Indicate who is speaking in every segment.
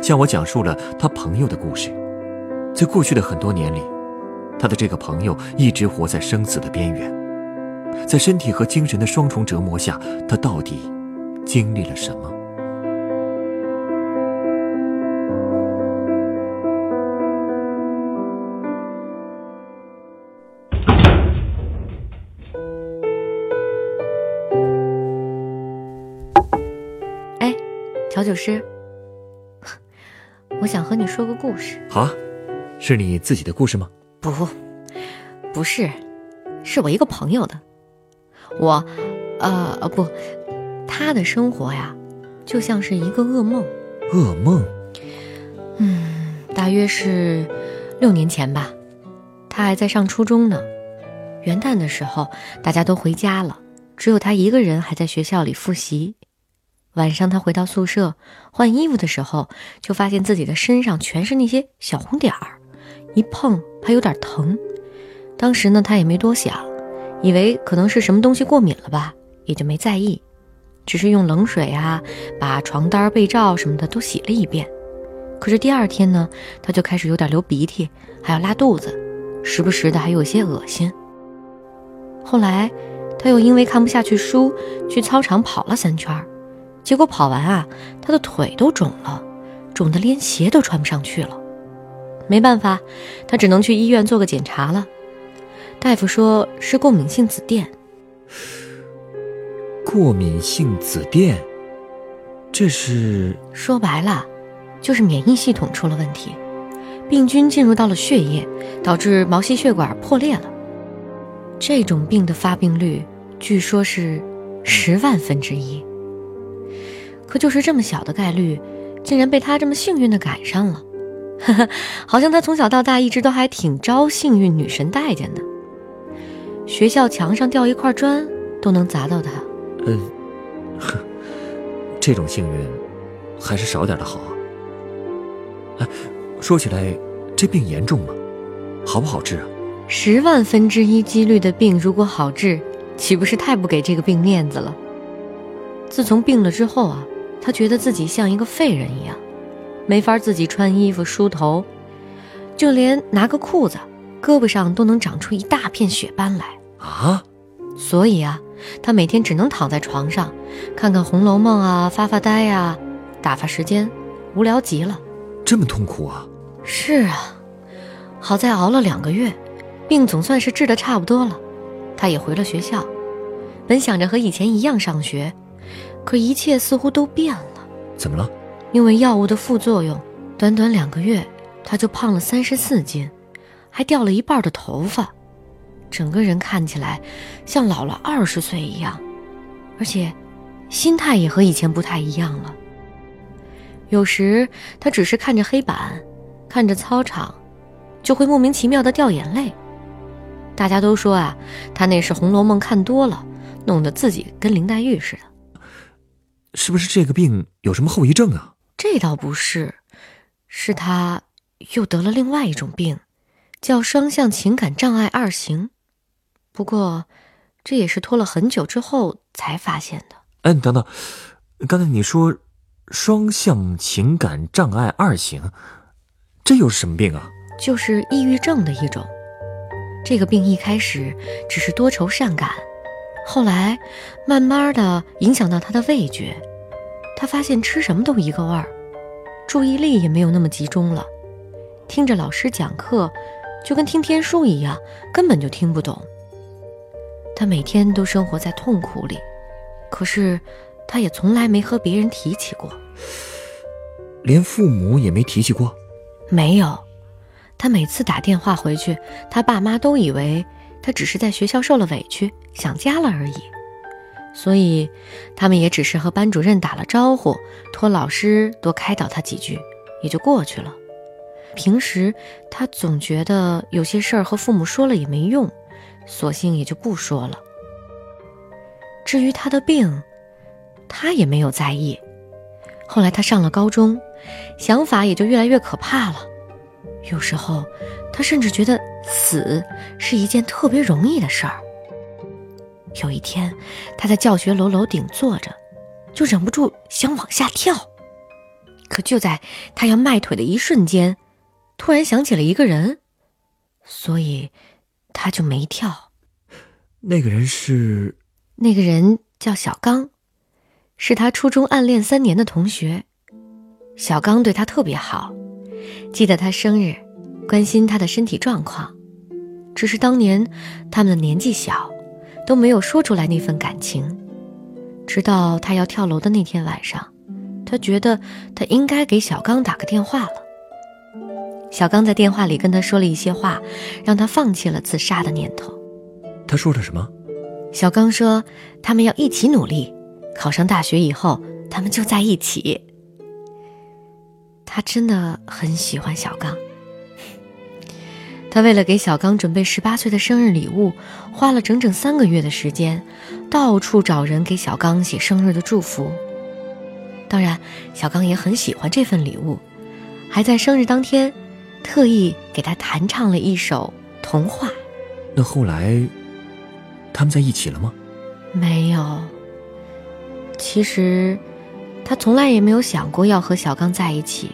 Speaker 1: 向我讲述了他朋友的故事。在过去的很多年里，他的这个朋友一直活在生死的边缘，在身体和精神的双重折磨下，他到底经历了什么？
Speaker 2: 哎，调酒师，我想和你说个故事。
Speaker 1: 好啊，是你自己的故事吗？
Speaker 2: 不，不是，是我一个朋友的。我，呃，呃不，他的生活呀，就像是一个噩梦。
Speaker 1: 噩梦？
Speaker 2: 嗯，大约是六年前吧，他还在上初中呢。元旦的时候，大家都回家了，只有他一个人还在学校里复习。晚上他回到宿舍换衣服的时候，就发现自己的身上全是那些小红点儿，一碰还有点疼。当时呢，他也没多想，以为可能是什么东西过敏了吧，也就没在意，只是用冷水啊把床单、被罩什么的都洗了一遍。可是第二天呢，他就开始有点流鼻涕，还要拉肚子，时不时的还有些恶心。后来，他又因为看不下去书，去操场跑了三圈，结果跑完啊，他的腿都肿了，肿得连鞋都穿不上去了。没办法，他只能去医院做个检查了。大夫说是过敏性紫癜，
Speaker 1: 过敏性紫癜，这是
Speaker 2: 说白了，就是免疫系统出了问题，病菌进入到了血液，导致毛细血管破裂了。这种病的发病率据说是十万分之一。可就是这么小的概率，竟然被他这么幸运的赶上了，呵呵，好像他从小到大一直都还挺招幸运女神待见的。学校墙上掉一块砖都能砸到他。
Speaker 1: 嗯，呵，这种幸运还是少点的好啊。哎，说起来，这病严重吗？好不好治啊？
Speaker 2: 十万分之一几率的病，如果好治，岂不是太不给这个病面子了？自从病了之后啊，他觉得自己像一个废人一样，没法自己穿衣服、梳头，就连拿个裤子，胳膊上都能长出一大片血斑来
Speaker 1: 啊！
Speaker 2: 所以啊，他每天只能躺在床上，看看《红楼梦》啊，发发呆呀，打发时间，无聊极了。
Speaker 1: 这么痛苦啊！
Speaker 2: 是啊，好在熬了两个月。病总算是治得差不多了，他也回了学校，本想着和以前一样上学，可一切似乎都变了。
Speaker 1: 怎么了？
Speaker 2: 因为药物的副作用，短短两个月他就胖了三十四斤，还掉了一半的头发，整个人看起来像老了二十岁一样，而且心态也和以前不太一样了。有时他只是看着黑板，看着操场，就会莫名其妙的掉眼泪。大家都说啊，他那是《红楼梦》看多了，弄得自己跟林黛玉似的。
Speaker 1: 是不是这个病有什么后遗症啊？
Speaker 2: 这倒不是，是他又得了另外一种病，叫双向情感障碍二型。不过，这也是拖了很久之后才发现的。
Speaker 1: 哎，等等，刚才你说双向情感障碍二型，这又是什么病啊？
Speaker 2: 就是抑郁症的一种。这个病一开始只是多愁善感，后来慢慢的影响到他的味觉，他发现吃什么都一个味儿，注意力也没有那么集中了，听着老师讲课就跟听天书一样，根本就听不懂。他每天都生活在痛苦里，可是他也从来没和别人提起过，
Speaker 1: 连父母也没提起过，
Speaker 2: 没有。他每次打电话回去，他爸妈都以为他只是在学校受了委屈，想家了而已，所以他们也只是和班主任打了招呼，托老师多开导他几句，也就过去了。平时他总觉得有些事儿和父母说了也没用，索性也就不说了。至于他的病，他也没有在意。后来他上了高中，想法也就越来越可怕了。有时候，他甚至觉得死是一件特别容易的事儿。有一天，他在教学楼楼顶坐着，就忍不住想往下跳。可就在他要迈腿的一瞬间，突然想起了一个人，所以他就没跳。
Speaker 1: 那个人是？
Speaker 2: 那个人叫小刚，是他初中暗恋三年的同学。小刚对他特别好，记得他生日，关心他的身体状况。只是当年他们的年纪小，都没有说出来那份感情。直到他要跳楼的那天晚上。他觉得他应该给小刚打个电话了。小刚在电话里跟他说了一些话，让他放弃了自杀的念头。
Speaker 1: 他说了什么？
Speaker 2: 小刚说他们要一起努力，考上大学以后他们就在一起。他真的很喜欢小刚。他为了给小刚准备十八岁的生日礼物，花了整整三个月的时间，到处找人给小刚写生日的祝福。当然，小刚也很喜欢这份礼物，还在生日当天，特意给他弹唱了一首童话。
Speaker 1: 那后来，他们在一起了吗？
Speaker 2: 没有。其实，他从来也没有想过要和小刚在一起。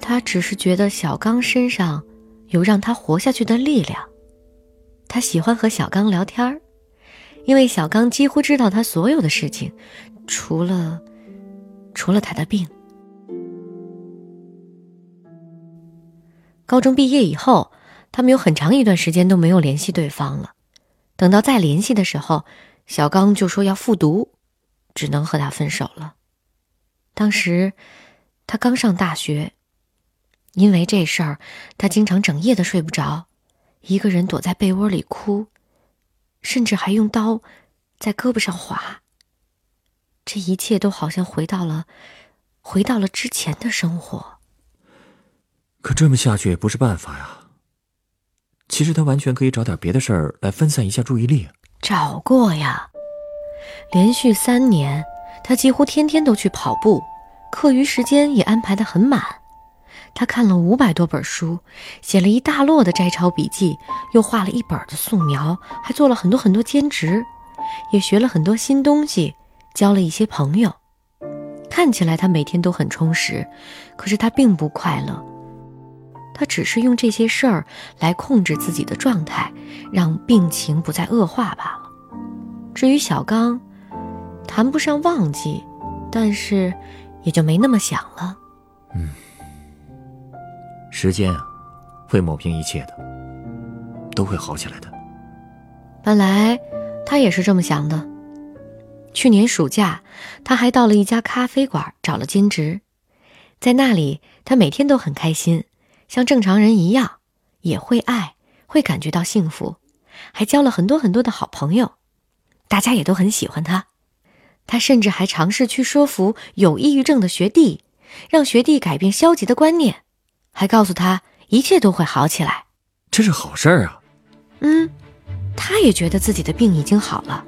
Speaker 2: 他只是觉得小刚身上有让他活下去的力量。他喜欢和小刚聊天儿，因为小刚几乎知道他所有的事情，除了。除了他的病，高中毕业以后，他们有很长一段时间都没有联系对方了。等到再联系的时候，小刚就说要复读，只能和他分手了。当时他刚上大学，因为这事儿，他经常整夜的睡不着，一个人躲在被窝里哭，甚至还用刀在胳膊上划。这一切都好像回到了，回到了之前的生活。
Speaker 1: 可这么下去也不是办法呀。其实他完全可以找点别的事儿来分散一下注意力。
Speaker 2: 找过呀，连续三年，他几乎天天都去跑步，课余时间也安排的很满。他看了五百多本书，写了一大摞的摘抄笔记，又画了一本的素描，还做了很多很多兼职，也学了很多新东西。交了一些朋友，看起来他每天都很充实，可是他并不快乐。他只是用这些事儿来控制自己的状态，让病情不再恶化罢了。至于小刚，谈不上忘记，但是也就没那么想了。
Speaker 1: 嗯，时间啊，会抹平一切的，都会好起来的。
Speaker 2: 本来他也是这么想的。去年暑假，他还到了一家咖啡馆找了兼职，在那里，他每天都很开心，像正常人一样，也会爱，会感觉到幸福，还交了很多很多的好朋友，大家也都很喜欢他。他甚至还尝试去说服有抑郁症的学弟，让学弟改变消极的观念，还告诉他一切都会好起来。
Speaker 1: 这是好事儿啊。
Speaker 2: 嗯，他也觉得自己的病已经好了。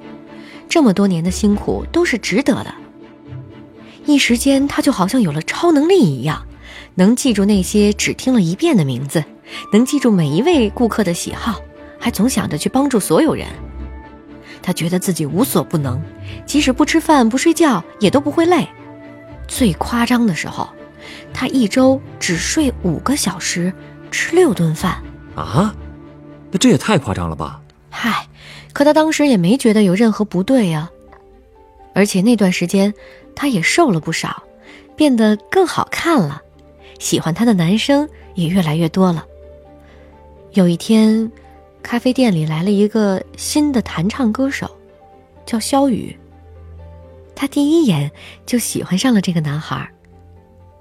Speaker 2: 这么多年的辛苦都是值得的。一时间，他就好像有了超能力一样，能记住那些只听了一遍的名字，能记住每一位顾客的喜好，还总想着去帮助所有人。他觉得自己无所不能，即使不吃饭不睡觉也都不会累。最夸张的时候，他一周只睡五个小时，吃六顿饭。
Speaker 1: 啊，那这也太夸张了吧？
Speaker 2: 嗨。可他当时也没觉得有任何不对呀，而且那段时间，他也瘦了不少，变得更好看了，喜欢他的男生也越来越多了。有一天，咖啡店里来了一个新的弹唱歌手，叫肖宇。他第一眼就喜欢上了这个男孩。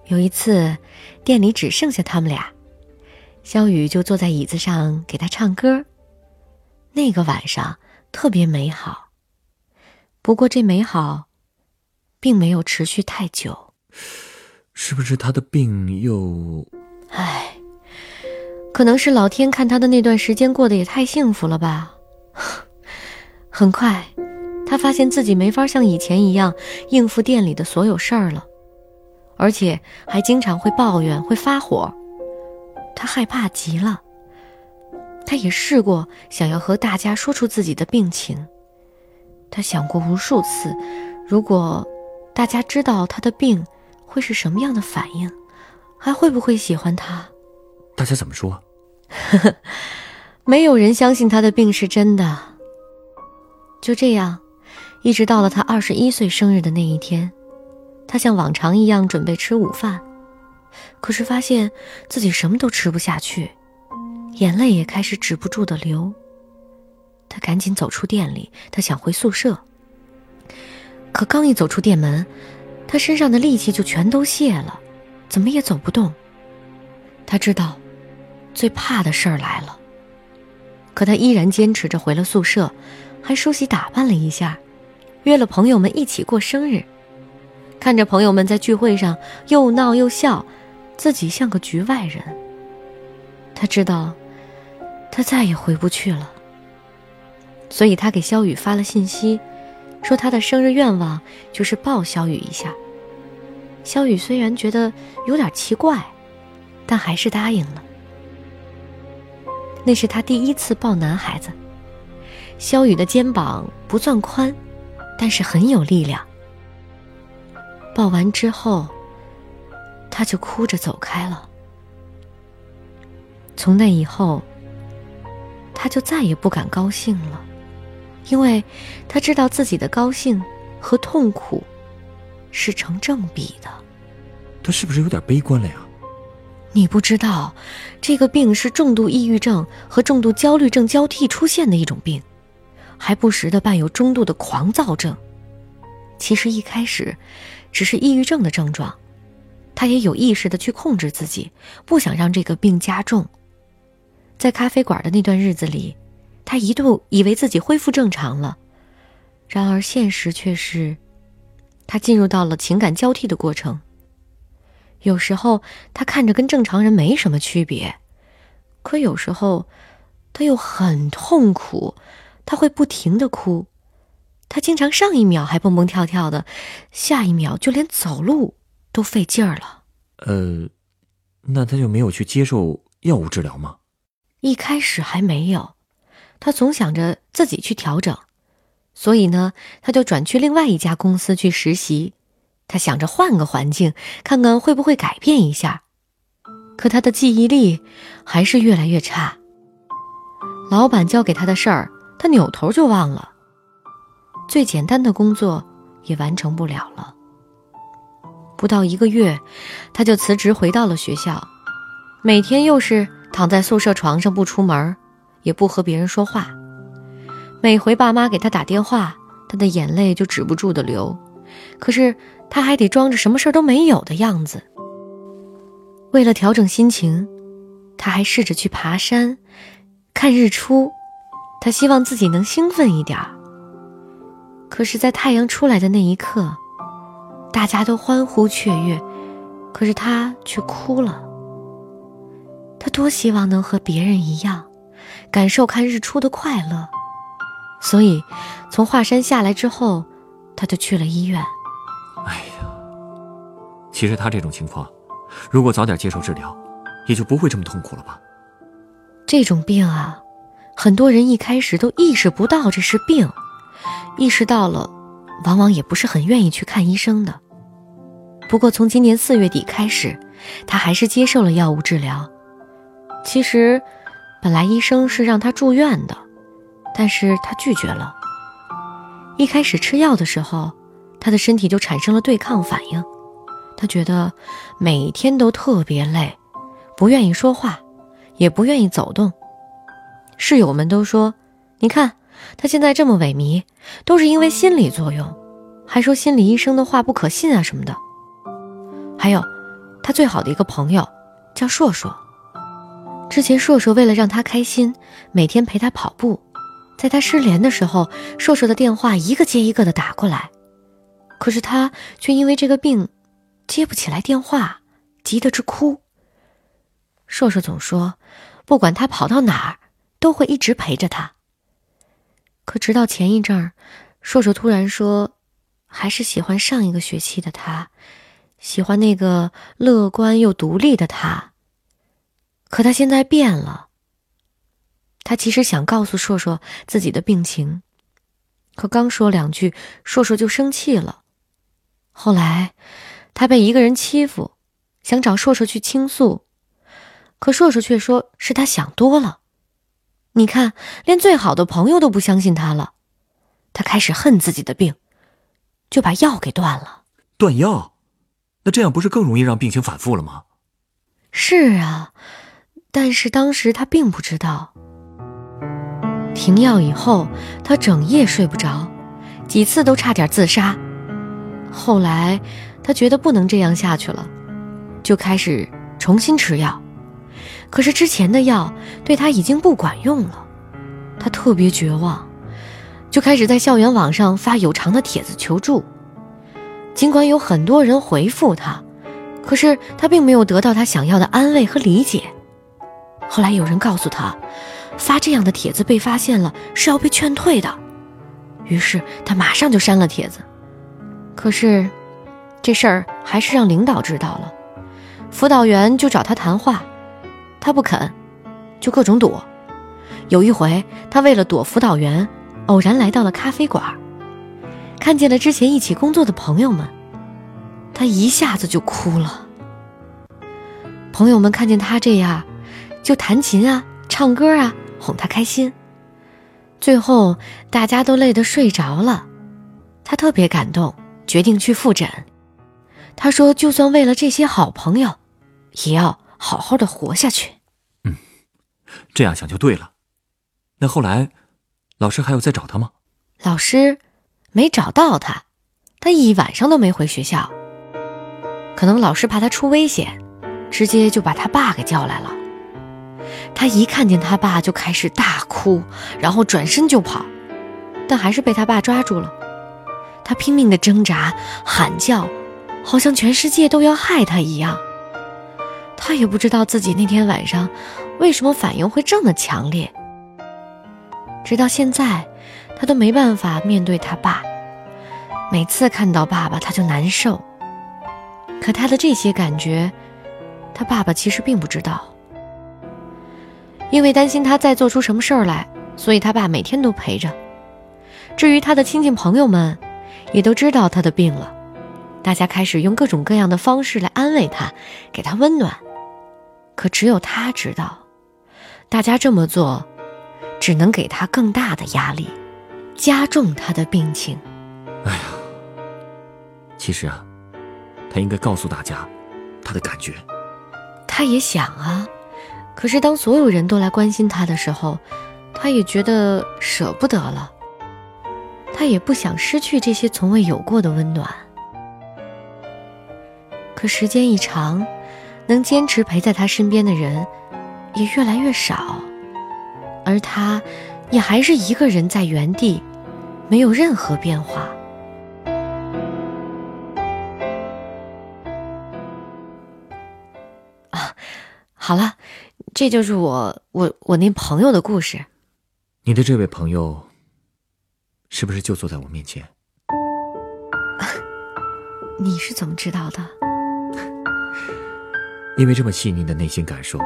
Speaker 2: 有一次，店里只剩下他们俩，肖雨就坐在椅子上给他唱歌。那个晚上特别美好，不过这美好，并没有持续太久。
Speaker 1: 是不是他的病又……
Speaker 2: 唉，可能是老天看他的那段时间过得也太幸福了吧。很快，他发现自己没法像以前一样应付店里的所有事儿了，而且还经常会抱怨、会发火。他害怕极了。他也试过想要和大家说出自己的病情。他想过无数次，如果大家知道他的病，会是什么样的反应，还会不会喜欢他？
Speaker 1: 大家怎么说？
Speaker 2: 没有人相信他的病是真的。就这样，一直到了他二十一岁生日的那一天，他像往常一样准备吃午饭，可是发现自己什么都吃不下去。眼泪也开始止不住的流。他赶紧走出店里，他想回宿舍。可刚一走出店门，他身上的力气就全都泄了，怎么也走不动。他知道，最怕的事儿来了。可他依然坚持着回了宿舍，还梳洗打扮了一下，约了朋友们一起过生日。看着朋友们在聚会上又闹又笑，自己像个局外人。他知道。他再也回不去了，所以他给萧雨发了信息，说他的生日愿望就是抱萧雨一下。萧雨虽然觉得有点奇怪，但还是答应了。那是他第一次抱男孩子，萧雨的肩膀不算宽，但是很有力量。抱完之后，他就哭着走开了。从那以后。他就再也不敢高兴了，因为他知道自己的高兴和痛苦是成正比的。
Speaker 1: 他是不是有点悲观了呀？
Speaker 2: 你不知道，这个病是重度抑郁症和重度焦虑症交替出现的一种病，还不时的伴有中度的狂躁症。其实一开始只是抑郁症的症状，他也有意识的去控制自己，不想让这个病加重。在咖啡馆的那段日子里，他一度以为自己恢复正常了，然而现实却是，他进入到了情感交替的过程。有时候他看着跟正常人没什么区别，可有时候他又很痛苦，他会不停的哭，他经常上一秒还蹦蹦跳跳的，下一秒就连走路都费劲儿了。
Speaker 1: 呃，那他就没有去接受药物治疗吗？
Speaker 2: 一开始还没有，他总想着自己去调整，所以呢，他就转去另外一家公司去实习。他想着换个环境，看看会不会改变一下。可他的记忆力还是越来越差。老板交给他的事儿，他扭头就忘了。最简单的工作也完成不了了。不到一个月，他就辞职回到了学校，每天又是。躺在宿舍床上不出门，也不和别人说话。每回爸妈给他打电话，他的眼泪就止不住的流。可是他还得装着什么事都没有的样子。为了调整心情，他还试着去爬山，看日出。他希望自己能兴奋一点儿。可是，在太阳出来的那一刻，大家都欢呼雀跃，可是他却哭了。他多希望能和别人一样，感受看日出的快乐，所以从华山下来之后，他就去了医院。
Speaker 1: 哎呀，其实他这种情况，如果早点接受治疗，也就不会这么痛苦了吧？
Speaker 2: 这种病啊，很多人一开始都意识不到这是病，意识到了，往往也不是很愿意去看医生的。不过从今年四月底开始，他还是接受了药物治疗。其实，本来医生是让他住院的，但是他拒绝了。一开始吃药的时候，他的身体就产生了对抗反应，他觉得每天都特别累，不愿意说话，也不愿意走动。室友们都说：“你看他现在这么萎靡，都是因为心理作用，还说心理医生的话不可信啊什么的。”还有，他最好的一个朋友叫硕硕。之前，硕硕为了让他开心，每天陪他跑步。在他失联的时候，硕硕的电话一个接一个的打过来，可是他却因为这个病接不起来电话，急得直哭。硕硕总说，不管他跑到哪儿，都会一直陪着他。可直到前一阵儿，硕硕突然说，还是喜欢上一个学期的他，喜欢那个乐观又独立的他。可他现在变了。他其实想告诉硕硕自己的病情，可刚说两句，硕硕就生气了。后来，他被一个人欺负，想找硕硕去倾诉，可硕硕却说是他想多了。你看，连最好的朋友都不相信他了，他开始恨自己的病，就把药给断了。
Speaker 1: 断药？那这样不是更容易让病情反复了吗？
Speaker 2: 是啊，但是当时他并不知道。停药以后，他整夜睡不着，几次都差点自杀。后来，他觉得不能这样下去了，就开始重新吃药。可是之前的药对他已经不管用了，他特别绝望，就开始在校园网上发有偿的帖子求助。尽管有很多人回复他，可是他并没有得到他想要的安慰和理解。后来有人告诉他。发这样的帖子被发现了是要被劝退的，于是他马上就删了帖子。可是，这事儿还是让领导知道了，辅导员就找他谈话，他不肯，就各种躲。有一回，他为了躲辅导员，偶然来到了咖啡馆，看见了之前一起工作的朋友们，他一下子就哭了。朋友们看见他这样，就弹琴啊，唱歌啊。哄他开心，最后大家都累得睡着了，他特别感动，决定去复诊。他说：“就算为了这些好朋友，也要好好的活下去。”
Speaker 1: 嗯，这样想就对了。那后来，老师还有再找他吗？
Speaker 2: 老师没找到他，他一晚上都没回学校。可能老师怕他出危险，直接就把他爸给叫来了。他一看见他爸就开始大哭，然后转身就跑，但还是被他爸抓住了。他拼命的挣扎、喊叫，好像全世界都要害他一样。他也不知道自己那天晚上为什么反应会这么强烈。直到现在，他都没办法面对他爸。每次看到爸爸，他就难受。可他的这些感觉，他爸爸其实并不知道。因为担心他再做出什么事儿来，所以他爸每天都陪着。至于他的亲戚朋友们，也都知道他的病了，大家开始用各种各样的方式来安慰他，给他温暖。可只有他知道，大家这么做，只能给他更大的压力，加重他的病情。
Speaker 1: 哎呀，其实啊，他应该告诉大家他的感觉。
Speaker 2: 他也想啊。可是，当所有人都来关心他的时候，他也觉得舍不得了。他也不想失去这些从未有过的温暖。可时间一长，能坚持陪在他身边的人也越来越少，而他，也还是一个人在原地，没有任何变化。啊，好了。这就是我我我那朋友的故事。
Speaker 1: 你的这位朋友，是不是就坐在我面前？
Speaker 2: 你是怎么知道的？
Speaker 1: 因为这么细腻的内心感受，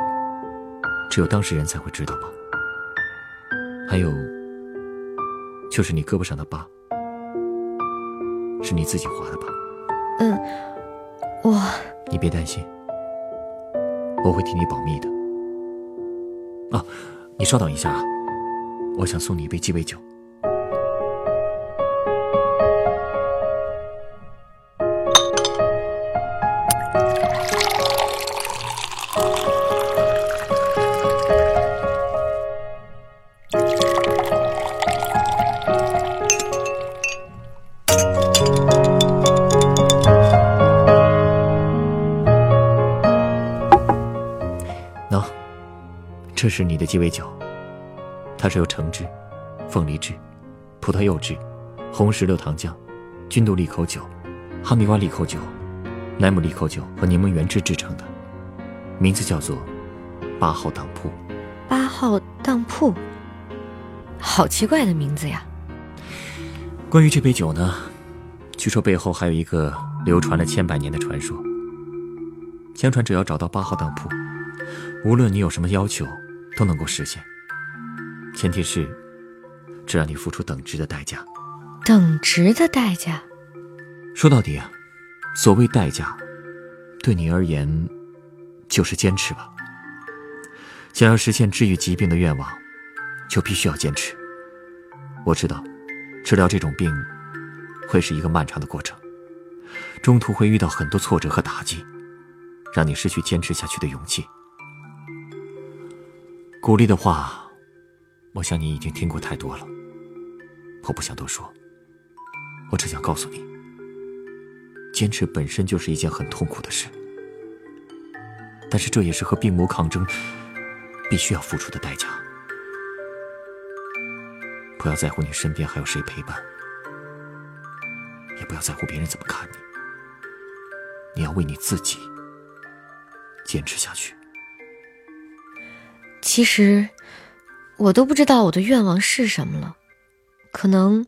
Speaker 1: 只有当事人才会知道吧。还有，就是你胳膊上的疤，是你自己划的吧？
Speaker 2: 嗯，我……
Speaker 1: 你别担心，我会替你保密的。啊，你稍等一下啊，我想送你一杯鸡尾酒。这是你的鸡尾酒，它是由橙汁、凤梨汁、葡萄柚汁、红石榴糖浆、君度利口酒、哈密瓜利口酒、莱姆利口酒和柠檬原汁制成的，名字叫做八号当铺。
Speaker 2: 八号当铺，好奇怪的名字呀！
Speaker 1: 关于这杯酒呢，据说背后还有一个流传了千百年的传说。相传，只要找到八号当铺，无论你有什么要求，都能够实现。前提是，只让你付出等值的代价。
Speaker 2: 等值的代价？
Speaker 1: 说到底啊，所谓代价，对你而言，就是坚持吧。想要实现治愈疾病的愿望，就必须要坚持。我知道，治疗这种病会是一个漫长的过程，中途会遇到很多挫折和打击，让你失去坚持下去的勇气。鼓励的话，我想你已经听过太多了，我不想多说。我只想告诉你，坚持本身就是一件很痛苦的事，但是这也是和病魔抗争。必须要付出的代价。不要在乎你身边还有谁陪伴，也不要在乎别人怎么看你。你要为你自己坚持下去。
Speaker 2: 其实，我都不知道我的愿望是什么了。可能，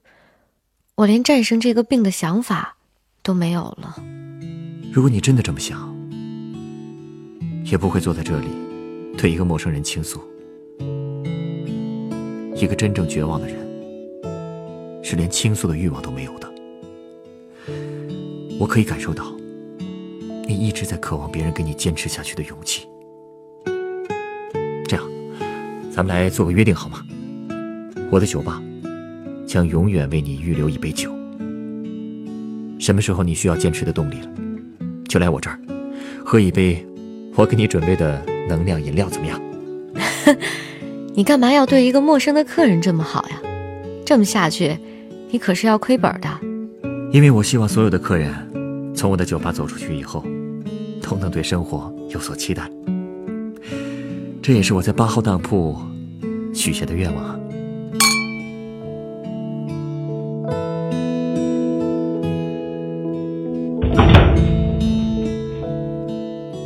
Speaker 2: 我连战胜这个病的想法都没有了。
Speaker 1: 如果你真的这么想，也不会坐在这里。对一个陌生人倾诉，一个真正绝望的人，是连倾诉的欲望都没有的。我可以感受到，你一直在渴望别人给你坚持下去的勇气。咱们来做个约定好吗？我的酒吧将永远为你预留一杯酒。什么时候你需要坚持的动力了，就来我这儿，喝一杯我给你准备的。能量饮料怎么样？
Speaker 2: 你干嘛要对一个陌生的客人这么好呀？这么下去，你可是要亏本的。
Speaker 1: 因为我希望所有的客人从我的酒吧走出去以后，都能对生活有所期待。这也是我在八号当铺许下的愿望。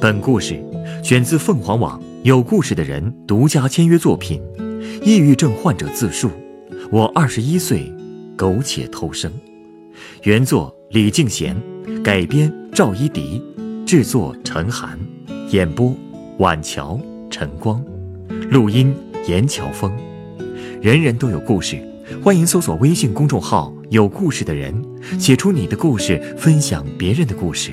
Speaker 1: 本故事。选自凤凰网有故事的人独家签约作品，抑郁症患者自述：我二十一岁，苟且偷生。原作李敬贤，改编赵一迪，制作陈寒，演播晚桥晨光，录音严乔峰。人人都有故事，欢迎搜索微信公众号“有故事的人”，写出你的故事，分享别人的故事。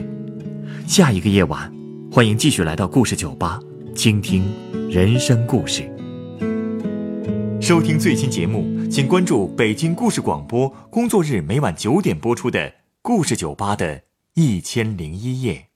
Speaker 1: 下一个夜晚。欢迎继续来到故事酒吧，倾听人生故事。收听最新节目，请关注北京故事广播，工作日每晚九点播出的《故事酒吧》的一千零一夜。